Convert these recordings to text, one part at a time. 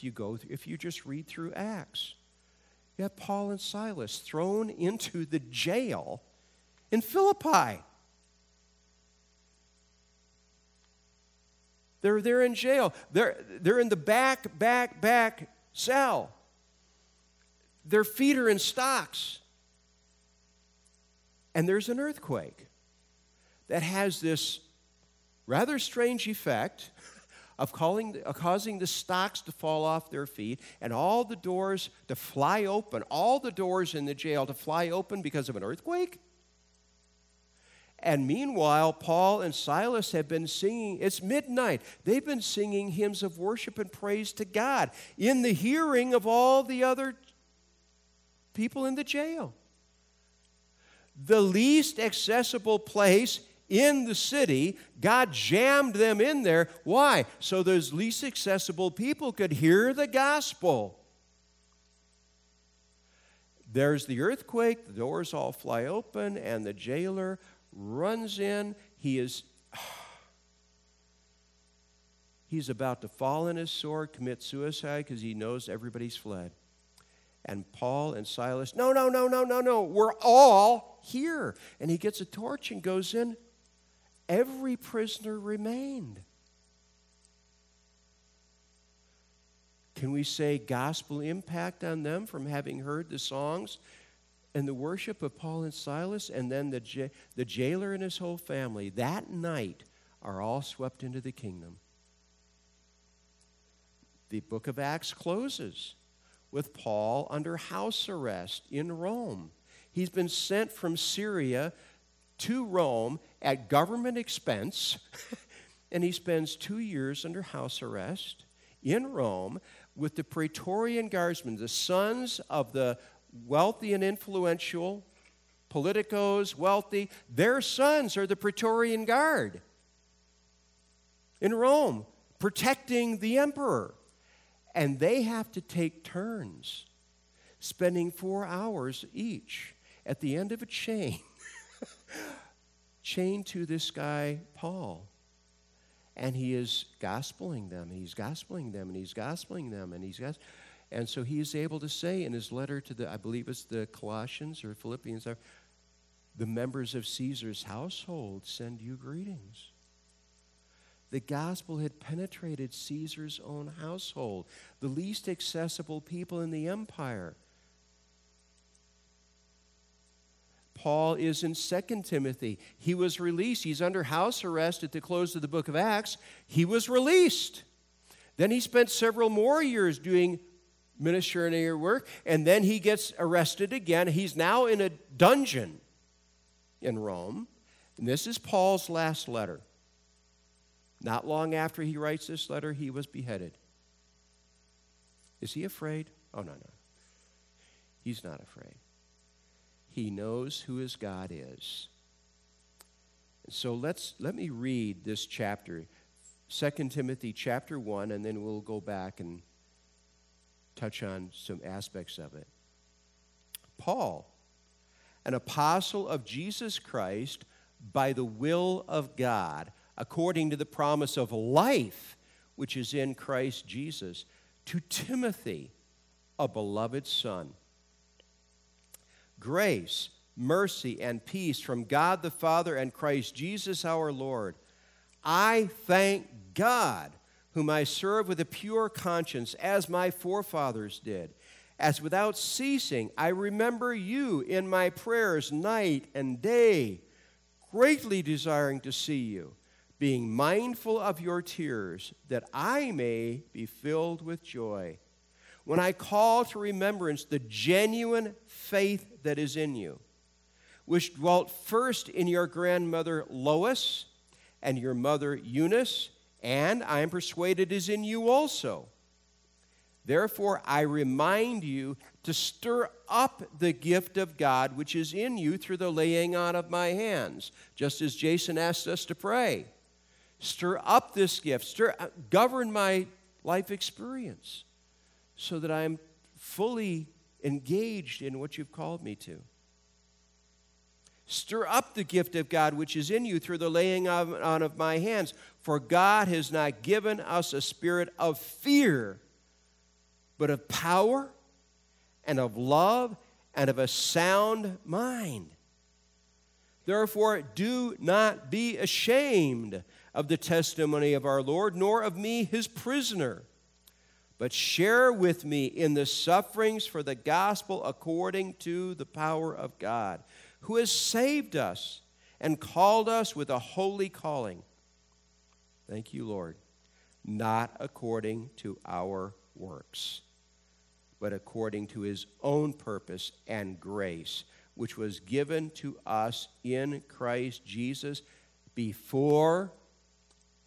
if you go if you just read through Acts. You have Paul and Silas thrown into the jail in Philippi. They're, they're in jail. They're, they're in the back, back, back cell. Their feet are in stocks. And there's an earthquake that has this rather strange effect of, calling, causing the stocks to fall off their feet and all the doors to fly open, all the doors in the jail to fly open because of an earthquake? And meanwhile, Paul and Silas have been singing, it's midnight. They've been singing hymns of worship and praise to God in the hearing of all the other people in the jail. The least accessible place in the city, God jammed them in there. Why? So those least accessible people could hear the gospel. There's the earthquake, the doors all fly open, and the jailer runs in. He is. He's about to fall in his sword, commit suicide because he knows everybody's fled. And Paul and Silas, no, no, no, no, no, no, we're all here. And he gets a torch and goes in. Every prisoner remained. Can we say gospel impact on them from having heard the songs and the worship of Paul and Silas, and then the, the jailer and his whole family that night are all swept into the kingdom. The book of Acts closes with Paul under house arrest in Rome. He's been sent from Syria to Rome at government expense, and he spends two years under house arrest in Rome with the Praetorian Guardsmen, the sons of the wealthy and influential, politicos, wealthy, their sons are the Praetorian Guard in Rome, protecting the emperor. And they have to take turns, spending four hours each at the end of a chain, chained to this guy, Paul. And he is gospeling them, and he's gospeling them, and he's gospeling them, and he's got. and so he is able to say in his letter to the, I believe it's the Colossians or Philippians, the members of Caesar's household send you greetings. The gospel had penetrated Caesar's own household, the least accessible people in the empire. Paul is in 2 Timothy. He was released. He's under house arrest at the close of the book of Acts. He was released. Then he spent several more years doing missionary work, and then he gets arrested again. He's now in a dungeon in Rome. And this is Paul's last letter. Not long after he writes this letter, he was beheaded. Is he afraid? Oh, no, no. He's not afraid. He knows who his God is. So let's let me read this chapter, 2 Timothy chapter 1, and then we'll go back and touch on some aspects of it. Paul, an apostle of Jesus Christ by the will of God, according to the promise of life which is in Christ Jesus, to Timothy, a beloved son. Grace, mercy, and peace from God the Father and Christ Jesus our Lord. I thank God whom I serve with a pure conscience, as my forefathers did. As without ceasing I remember you in my prayers night and day, greatly desiring to see you, being mindful of your tears, that I may be filled with joy. When I call to remembrance the genuine faith that is in you, which dwelt first in your grandmother Lois and your mother Eunice and I am persuaded is in you also. Therefore, I remind you to stir up the gift of God which is in you through the laying on of my hands, just as Jason asked us to pray. Stir up this gift, stir, uh, govern my life experience so that I'm fully engaged in what you've called me to. Stir up the gift of God which is in you through the laying on of my hands. For God has not given us a spirit of fear, but of power and of love and of a sound mind. Therefore, do not be ashamed of the testimony of our Lord, nor of me, his prisoner, but share with me in the sufferings for the gospel according to the power of God, who has saved us and called us with a holy calling. Thank you, Lord. Not according to our works, but according to his own purpose and grace, which was given to us in Christ Jesus before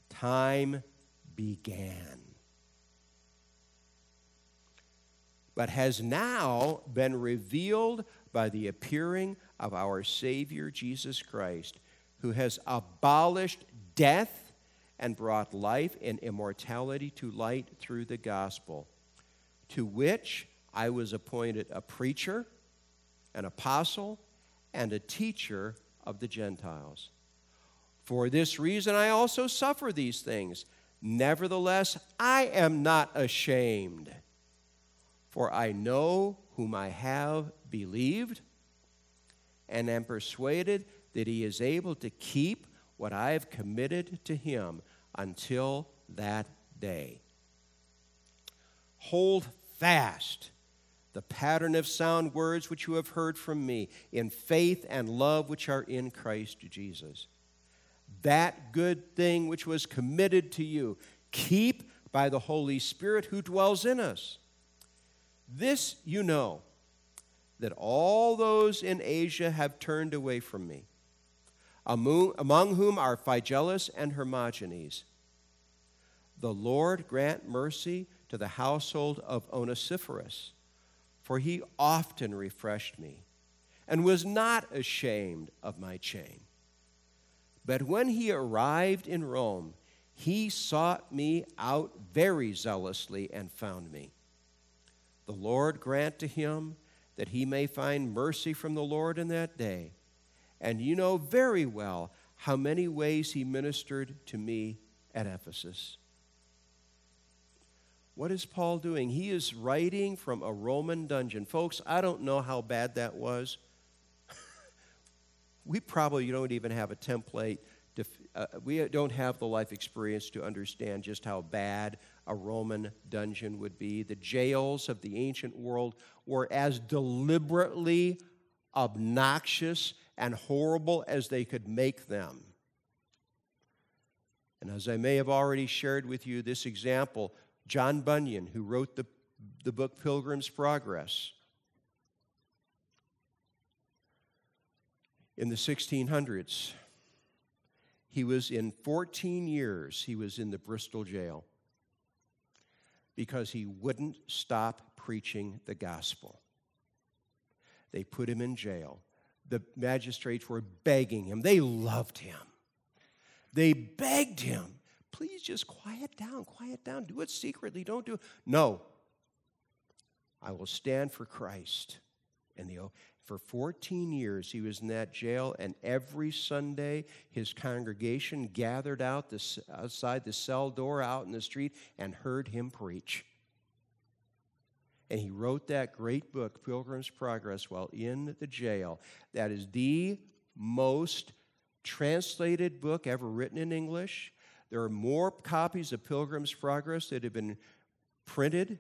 time began. But has now been revealed by the appearing of our Savior Jesus Christ, who has abolished death and brought life and immortality to light through the gospel, to which I was appointed a preacher, an apostle, and a teacher of the Gentiles. For this reason I also suffer these things. Nevertheless, I am not ashamed, for I know whom I have believed and am persuaded that he is able to keep what I have committed to him until that day. Hold fast the pattern of sound words which you have heard from me in faith and love which are in Christ Jesus. That good thing which was committed to you, keep by the Holy Spirit who dwells in us. This you know that all those in Asia have turned away from me, among, whom are Phygelus and Hermogenes. The Lord grant mercy to the household of Onesiphorus, for he often refreshed me and was not ashamed of my chain. But when he arrived in Rome, he sought me out very zealously and found me. The Lord grant to him that he may find mercy from the Lord in that day. And you know very well how many ways he ministered to me at Ephesus. What is Paul doing? He is writing from a Roman dungeon. Folks, I don't know how bad that was. we probably don't even have a template. To, uh, we don't have the life experience to understand just how bad a Roman dungeon would be. The jails of the ancient world were as deliberately obnoxious and horrible as they could make them. And as I may have already shared with you, this example, John Bunyan, who wrote the, the book Pilgrim's Progress, in the 1600s, he was in 14 years, he was in the Bristol jail because he wouldn't stop preaching the gospel. They put him in jail. The magistrates were begging him. They loved him. They begged him, please just quiet down, quiet down. Do it secretly. Don't do it. No. I will stand for Christ. And the, for 14 years, he was in that jail, and every Sunday, his congregation gathered out the, outside the cell door out in the street and heard him preach. And he wrote that great book, Pilgrim's Progress, while in the jail. That is the most translated book ever written in English. There are more copies of Pilgrim's Progress that have been printed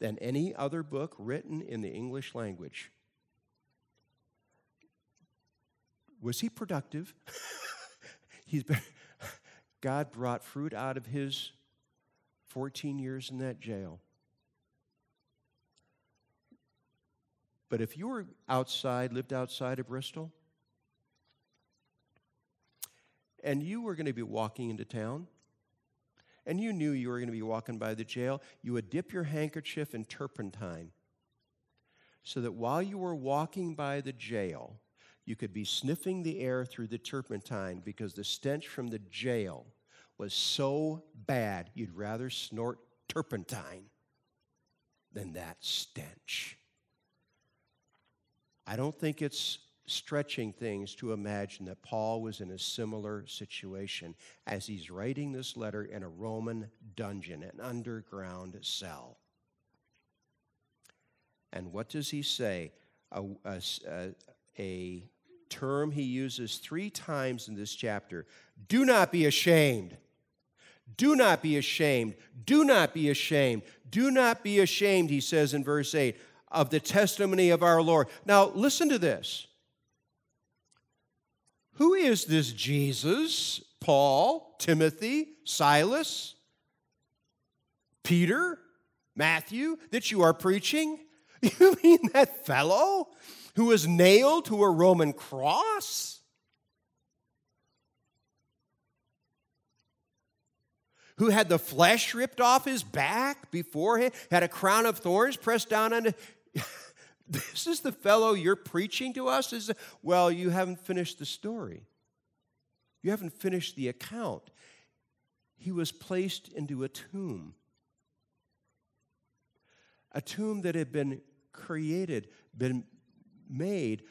than any other book written in the English language. Was he productive? He's been, God brought fruit out of his 14 years in that jail. But if you were outside, lived outside of Bristol, and you were going to be walking into town, and you knew you were going to be walking by the jail, you would dip your handkerchief in turpentine so that while you were walking by the jail, you could be sniffing the air through the turpentine because the stench from the jail was so bad you'd rather snort turpentine than that stench. I don't think it's stretching things to imagine that Paul was in a similar situation as he's writing this letter in a Roman dungeon, an underground cell. And what does he say? A, a, a, term he uses three times in this chapter do not be ashamed. Do not be ashamed. Do not be ashamed. Do not be ashamed, he says in verse 8, of the testimony of our Lord. Now, listen to this. Who is this Jesus, Paul, Timothy, Silas, Peter, Matthew, that you are preaching? You mean that fellow who was nailed to a Roman cross? Who had the flesh ripped off his back before him, had a crown of thorns pressed down on this is the fellow you're preaching to us? Is well, you haven't finished the story. You haven't finished the account. He was placed into a tomb. A tomb that had been created, been made,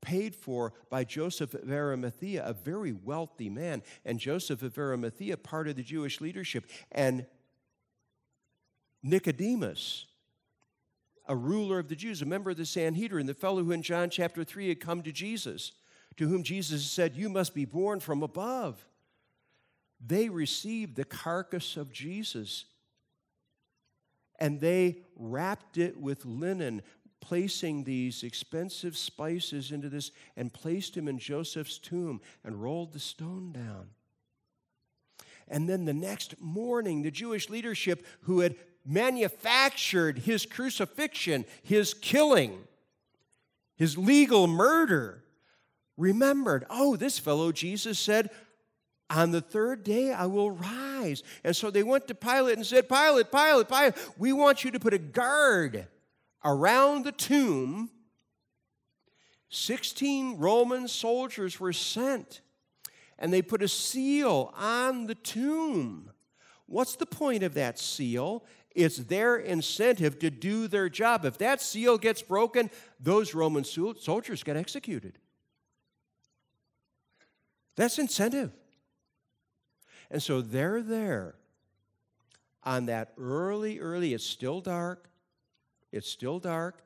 paid for by Joseph of Arimathea, a very wealthy man. And Joseph of Arimathea, part of the Jewish leadership. And Nicodemus, a ruler of the Jews, a member of the Sanhedrin, the fellow who in John chapter 3 had come to Jesus, to whom Jesus said, You must be born from above. They received the carcass of Jesus and they wrapped it with linen, placing these expensive spices into this, and placed him in Joseph's tomb and rolled the stone down. And then the next morning, the Jewish leadership who had manufactured his crucifixion, his killing, his legal murder, remembered, oh, this fellow Jesus said, on the third day I will rise. And so they went to Pilate and said, Pilate, Pilate, Pilate, we want you to put a guard around the tomb. 16 Roman soldiers were sent, and they put a seal on the tomb. What's the point of that seal? It's their incentive to do their job. If that seal gets broken, those Roman soldiers get executed. That's incentive. And so they're there on that early, early, it's still dark. It's still dark.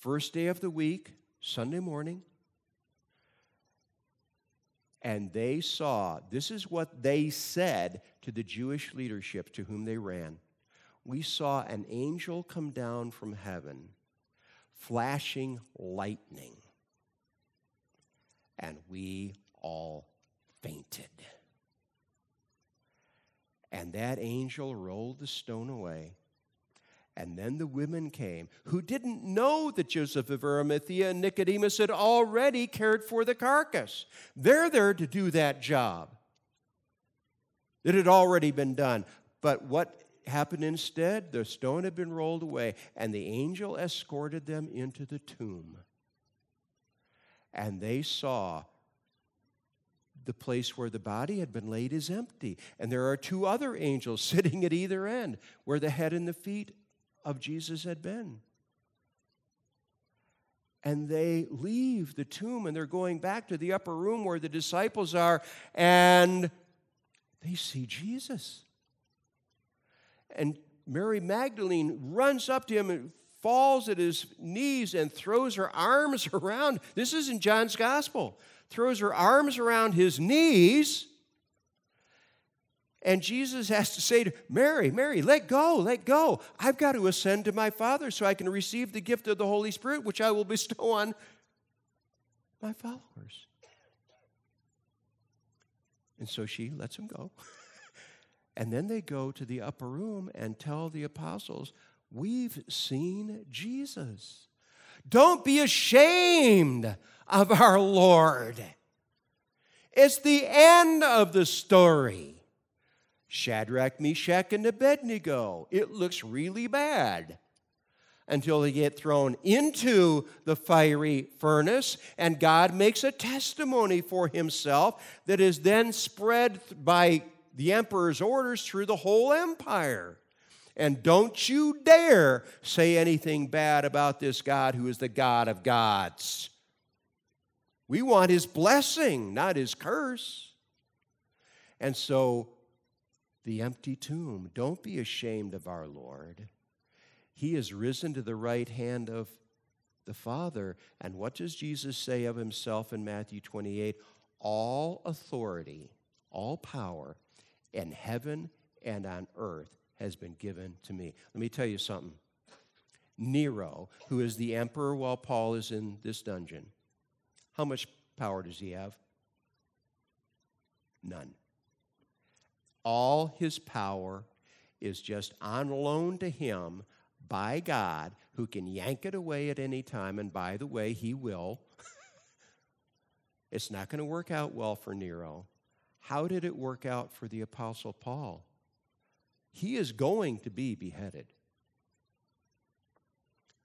First day of the week, Sunday morning. And they saw, this is what they said to the Jewish leadership to whom they ran we saw an angel come down from heaven, flashing lightning, and we all fainted. And that angel rolled the stone away. And then the women came who didn't know that Joseph of Arimathea and Nicodemus had already cared for the carcass. They're there to do that job. It had already been done. But what happened instead? The stone had been rolled away, and the angel escorted them into the tomb. And they saw the place where the body had been laid is empty. And there are two other angels sitting at either end where the head and the feet of Jesus had been. And they leave the tomb and they're going back to the upper room where the disciples are, and they see Jesus. And Mary Magdalene runs up to him and falls at his knees and throws her arms around. This is in John's gospel. Throws her arms around his knees. And Jesus has to say to Mary, Mary, let go, let go. I've got to ascend to my Father so I can receive the gift of the Holy Spirit, which I will bestow on my followers. And so she lets him go. And then they go to the upper room and tell the apostles, We've seen Jesus. Don't be ashamed of our Lord. It's the end of the story. Shadrach, Meshach, and Abednego. It looks really bad until they get thrown into the fiery furnace, and God makes a testimony for himself that is then spread by the emperor's orders through the whole empire. And don't you dare say anything bad about this God who is the God of gods. We want his blessing, not his curse. And so, the empty tomb. Don't be ashamed of our Lord. He is risen to the right hand of the Father. And what does Jesus say of himself in Matthew 28? All authority, all power in heaven and on earth has been given to me. Let me tell you something. Nero, who is the emperor while Paul is in this dungeon, how much power does he have? None. All his power is just on loan to him by God, who can yank it away at any time. And by the way, he will. it's not going to work out well for Nero. How did it work out for the Apostle Paul? He is going to be beheaded.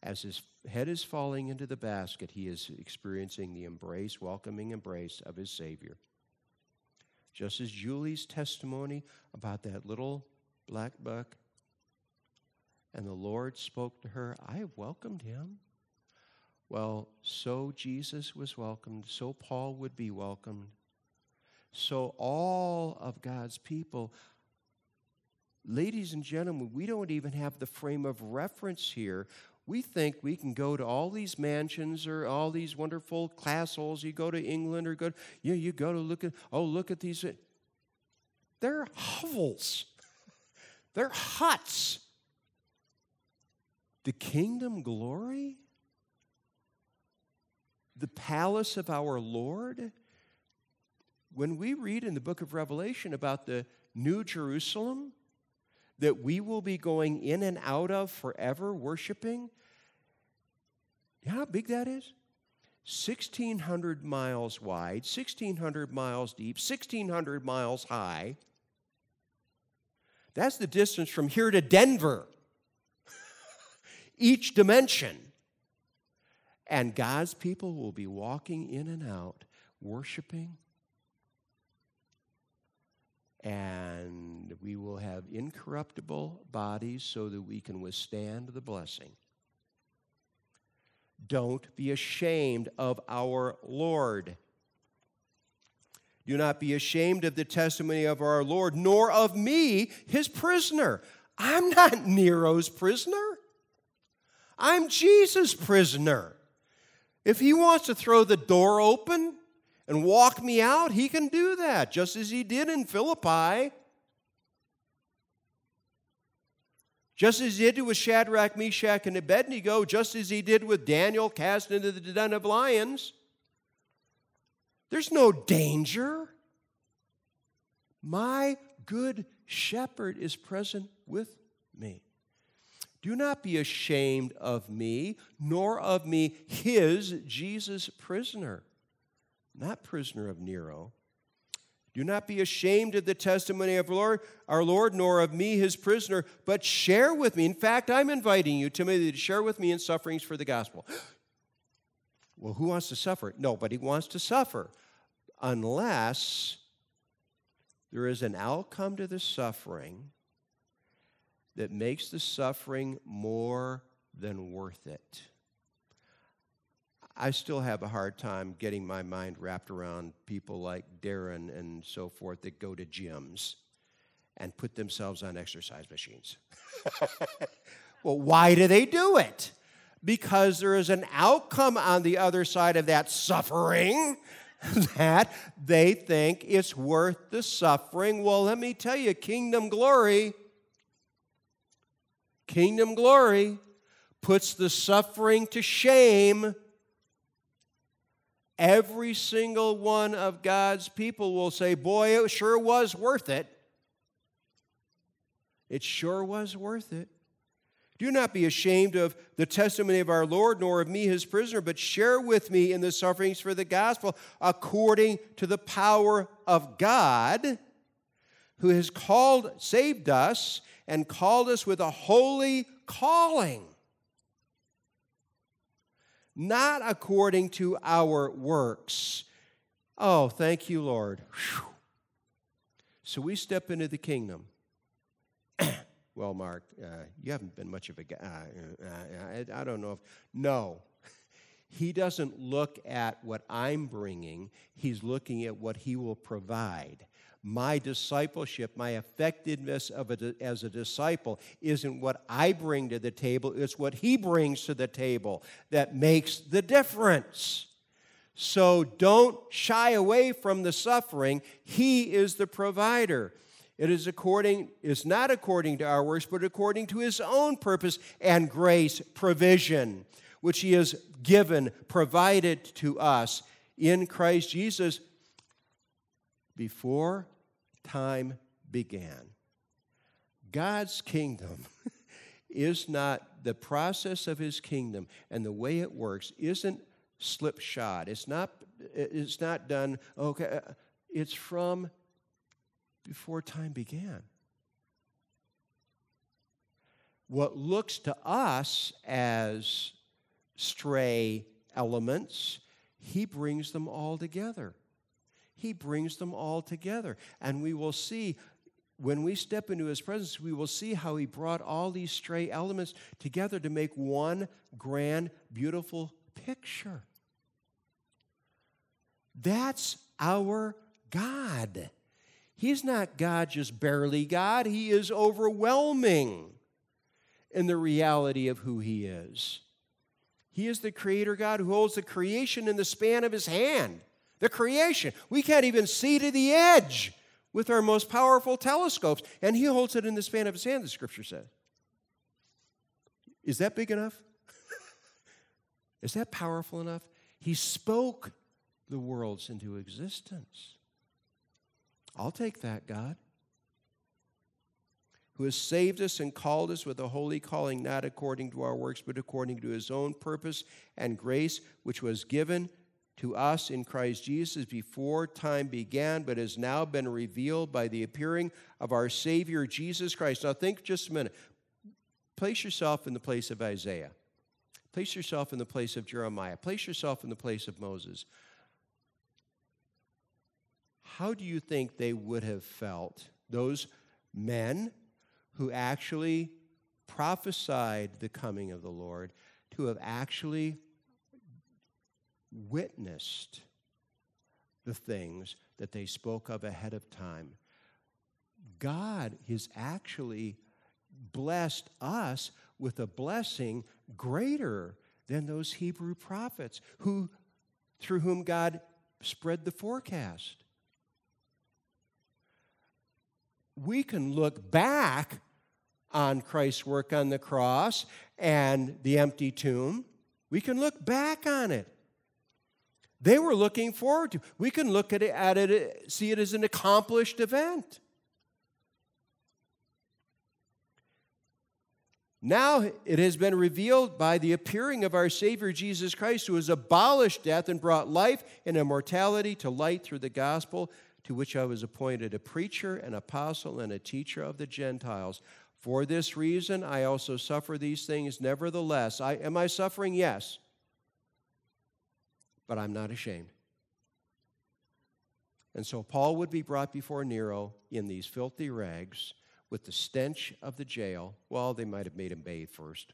As his head is falling into the basket, he is experiencing the embrace, welcoming embrace of his Savior. Just as Julie's testimony about that little black buck, and the Lord spoke to her, I have welcomed him. Well, so Jesus was welcomed, so Paul would be welcomed. So all of God's people Ladies and gentlemen, we don't even have the frame of reference here we think we can go to all these mansions or all these wonderful castles. You go to England or go, to, you, you go to look at, oh, look at these. They're hovels, they're huts. The kingdom glory, the palace of our Lord. When we read in the book of Revelation about the New Jerusalem, that we will be going in and out of forever worshiping. You know how big that is? 1,600 miles wide, 1,600 miles deep, 1,600 miles high. That's the distance from here to Denver, each dimension. And God's people will be walking in and out, worshiping and we will have incorruptible bodies so that we can withstand the blessing. Don't be ashamed of our Lord. Do not be ashamed of the testimony of our Lord, nor of me, his prisoner. I'm not Nero's prisoner. I'm Jesus' prisoner. If he wants to throw the door open, and walk me out, he can do that, just as he did in Philippi. Just as he did with Shadrach, Meshach, and Abednego, just as he did with Daniel cast into the den of lions. There's no danger. My good shepherd is present with me. Do not be ashamed of me, nor of me, his, Jesus, prisoner not prisoner of Nero. Do not be ashamed of the testimony of Lord, our Lord, nor of me, his prisoner, but share with me. In fact, I'm inviting you, Timothy, to share with me in sufferings for the gospel. well, who wants to suffer? Nobody wants to suffer unless there is an outcome to the suffering that makes the suffering more than worth it. I still have a hard time getting my mind wrapped around people like Darren and so forth that go to gyms and put themselves on exercise machines. well, why do they do it? Because there is an outcome on the other side of that suffering that they think it's worth the suffering. Well, let me tell you, kingdom glory, kingdom glory puts the suffering to shame every single one of God's people will say, Boy, it sure was worth it. It sure was worth it. Do not be ashamed of the testimony of our Lord, nor of me, his prisoner, but share with me in the sufferings for the gospel according to the power of God, who has called, saved us, and called us with a holy calling not according to our works. Oh, thank you, Lord. Whew. So we step into the kingdom. well, Mark, uh, you haven't been much of a guy. Uh, uh, I, I don't know if. No. He doesn't look at what I'm bringing, he's looking at what he will provide. My discipleship, my effectiveness of a, as a disciple isn't what I bring to the table, it's what he brings to the table that makes the difference. So don't shy away from the suffering. He is the provider. It is according is not according to our works, but according to his own purpose and grace provision, which he has given, provided to us in Christ Jesus before time began. God's kingdom is not the process of his kingdom and the way it works isn't slipshod. It's not it's not done okay uh, it's from before time began. What looks to us as stray elements, he brings them all together. He brings them all together. And we will see, when we step into his presence, we will see how he brought all these stray elements together to make one grand, beautiful picture. That's our God. He's not God just barely God, He is overwhelming in the reality of who He is. He is the creator God who holds the creation in the span of His hand. The creation. We can't even see to the edge with our most powerful telescopes, and He holds it in the span of His hand, the scripture says. Is that big enough? is that powerful enough? He spoke the worlds into existence. I'll take that, God. Who has saved us and called us with a holy calling, not according to our works, but according to his own purpose and grace, which was given to us in Christ Jesus before time began, but has now been revealed by the appearing of our Savior Jesus Christ. Now, think just a minute. Place yourself in the place of Isaiah. Place yourself in the place of Jeremiah. Place yourself in the place of Moses how do you think they would have felt, those men who actually prophesied the coming of the Lord, to have actually witnessed the things that they spoke of ahead of time? God has actually blessed us with a blessing greater than those Hebrew prophets who through whom God spread the forecast we can look back on Christ's work on the cross and the empty tomb. We can look back on it. They were looking forward to. We can look at it, at it see it as an accomplished event. Now it has been revealed by the appearing of our Savior Jesus Christ, who has abolished death and brought life and immortality to light through the gospel to which I was appointed a preacher, an apostle, and a teacher of the Gentiles. For this reason, I also suffer these things. Nevertheless, I, am I suffering? Yes. But I'm not ashamed. And so Paul would be brought before Nero in these filthy rags with the stench of the jail. Well, they might have made him bathe first.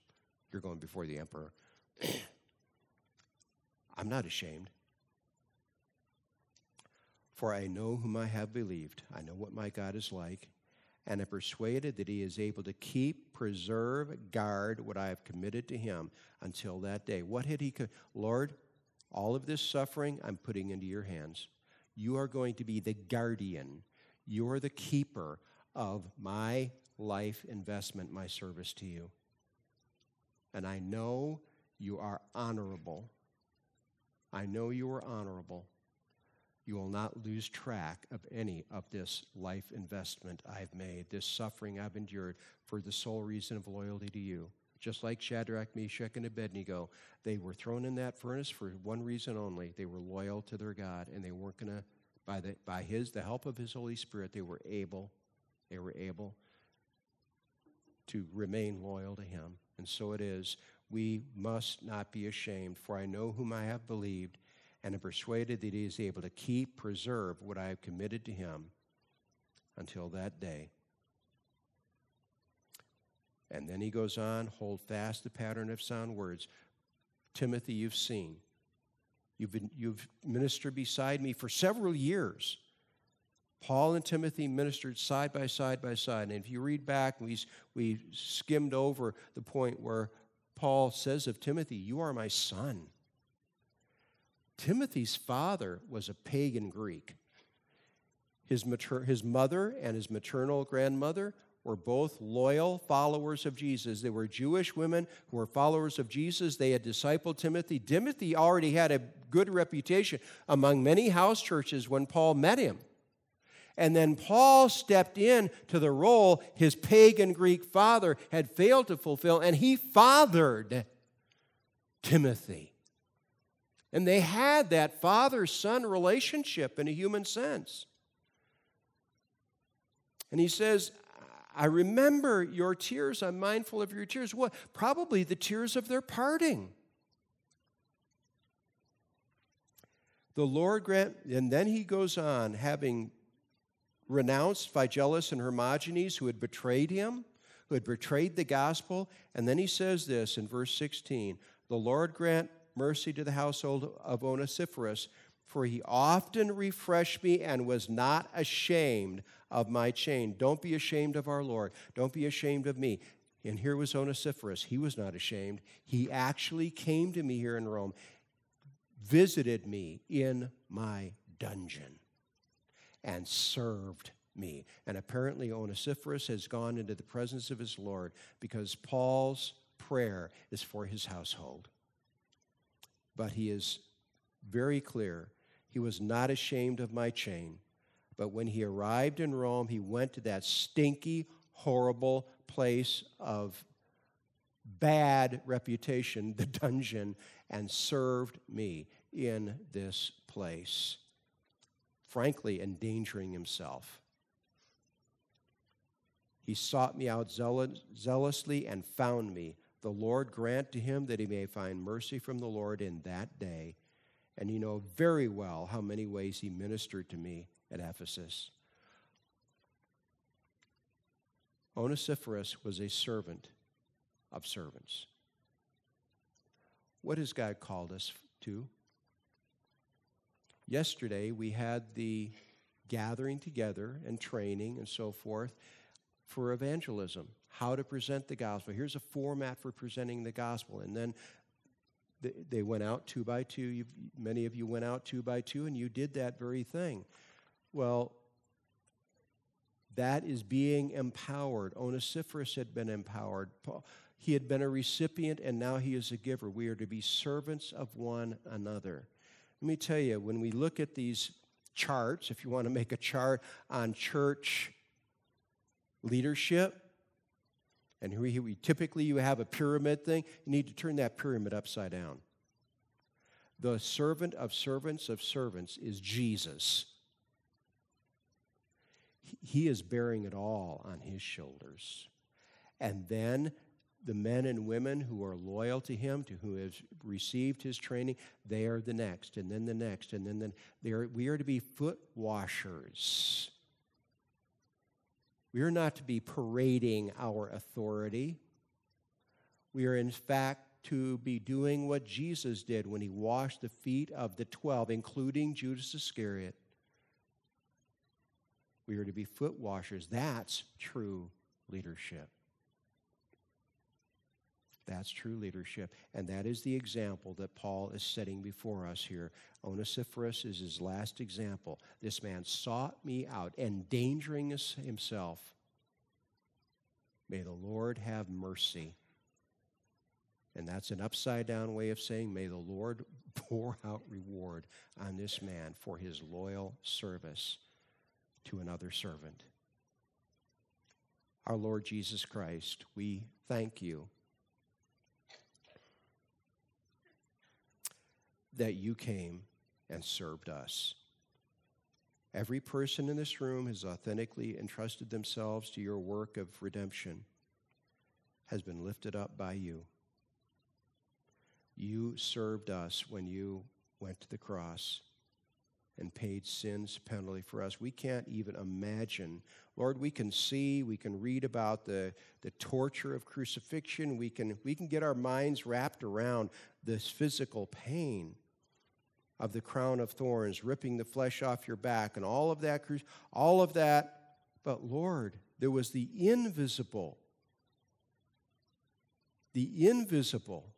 You're going before the emperor. I'm not ashamed. For I know whom I have believed. I know what my God is like, and am persuaded that he is able to keep, preserve, guard what I have committed to him until that day. What had he, co- Lord, all of this suffering I'm putting into your hands. You are going to be the guardian, you are the keeper of my life investment, my service to you. And I know you are honorable. I know you are honorable you will not lose track of any of this life investment I've made, this suffering I've endured for the sole reason of loyalty to you. Just like Shadrach, Meshach, and Abednego, they were thrown in that furnace for one reason only. They were loyal to their God, and they weren't going to, by, the, by his, the help of his Holy Spirit, they were able, they were able to remain loyal to him. And so it is. We must not be ashamed, for I know whom I have believed and am persuaded that he is able to keep, preserve what I have committed to him until that day. And then he goes on, hold fast the pattern of sound words. Timothy, you've seen. You've, been, you've ministered beside me for several years. Paul and Timothy ministered side by side by side. And if you read back, we, we skimmed over the point where Paul says of Timothy, You are my son. Timothy's father was a pagan Greek. His, mater- his mother and his maternal grandmother were both loyal followers of Jesus. They were Jewish women who were followers of Jesus. They had discipled Timothy. Timothy already had a good reputation among many house churches when Paul met him. And then Paul stepped in to the role his pagan Greek father had failed to fulfill, and he fathered Timothy. And they had that father son relationship in a human sense. And he says, I remember your tears. I'm mindful of your tears. What? Probably the tears of their parting. The Lord grant, and then he goes on, having renounced Phygellus and Hermogenes, who had betrayed him, who had betrayed the gospel. And then he says this in verse 16 The Lord grant mercy to the household of Onesiphorus, for he often refreshed me and was not ashamed of my chain. Don't be ashamed of our Lord. Don't be ashamed of me. And here was Onesiphorus. He was not ashamed. He actually came to me here in Rome, visited me in my dungeon, and served me. And apparently, Onesiphorus has gone into the presence of his Lord because Paul's prayer is for his household. But he is very clear. He was not ashamed of my chain. But when he arrived in Rome, he went to that stinky, horrible place of bad reputation, the dungeon, and served me in this place, frankly, endangering himself. He sought me out zealously and found me. The Lord grant to him that he may find mercy from the Lord in that day. And you know very well how many ways he ministered to me at Ephesus. Onesiphorus was a servant of servants. What has God called us to? Yesterday, we had the gathering together and training and so forth for evangelism, how to present the gospel. Here's a format for presenting the gospel. And then they went out two by 2 You've, many of you went out two by two, and you did that very thing. Well, that is being empowered. Onesiphorus had been empowered. He had been a recipient, and now he is a giver. We are to be servants of one another. Let me tell you, when we look at these charts, if you want to make a chart on church leadership, and here we, typically you have a pyramid thing, you need to turn that pyramid upside down. The servant of servants of servants is Jesus. He is bearing it all on his shoulders. And then the men and women who are loyal to him, to who have received his training, they are the next, and then the next, and then the, they we are to be foot washers. We are not to be parading our authority. We are, in fact, to be doing what Jesus did when he washed the feet of the twelve, including Judas Iscariot. We are to be foot washers. That's true leadership. That's true leadership. And that is the example that Paul is setting before us here. Onesiphorus is his last example. This man sought me out, endangering himself. May the Lord have mercy. And that's an upside down way of saying, May the Lord pour out reward on this man for his loyal service to another servant. Our Lord Jesus Christ, we thank you that you came and served us. Every person in this room has authentically entrusted themselves to your work of redemption, has been lifted up by you. You served us when you went to the cross and paid sin's penalty for us. We can't even imagine. Lord, we can see, we can read about the, the torture of crucifixion, we can, we can get our minds wrapped around this physical pain. of the crown of thorns, ripping the flesh off your back, and all of that, all of that. But Lord, there was the invisible, the invisible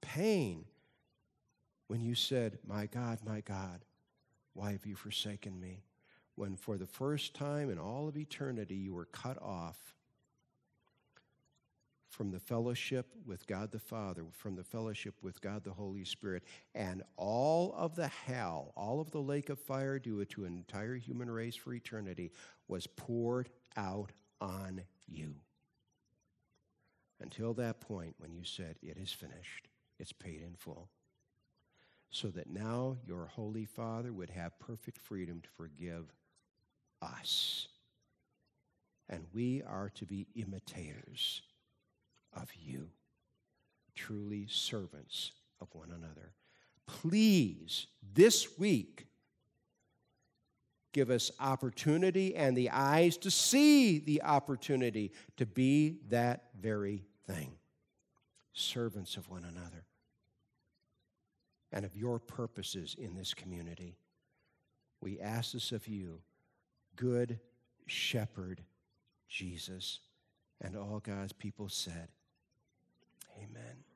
pain when you said, My God, my God, why have you forsaken me? When for the first time in all of eternity you were cut off from the fellowship with God the Father, from the fellowship with God the Holy Spirit, and all of the hell, all of the lake of fire due to an entire human race for eternity was poured out on you. Until that point when you said, It is finished, it's paid in full. So that now your Holy Father would have perfect freedom to forgive us. And we are to be imitators of you, truly servants of one another. Please, this week, give us opportunity and the eyes to see the opportunity to be that very thing servants of one another and of your purposes in this community. We ask this of you, good shepherd Jesus. And all God's people said, Amen.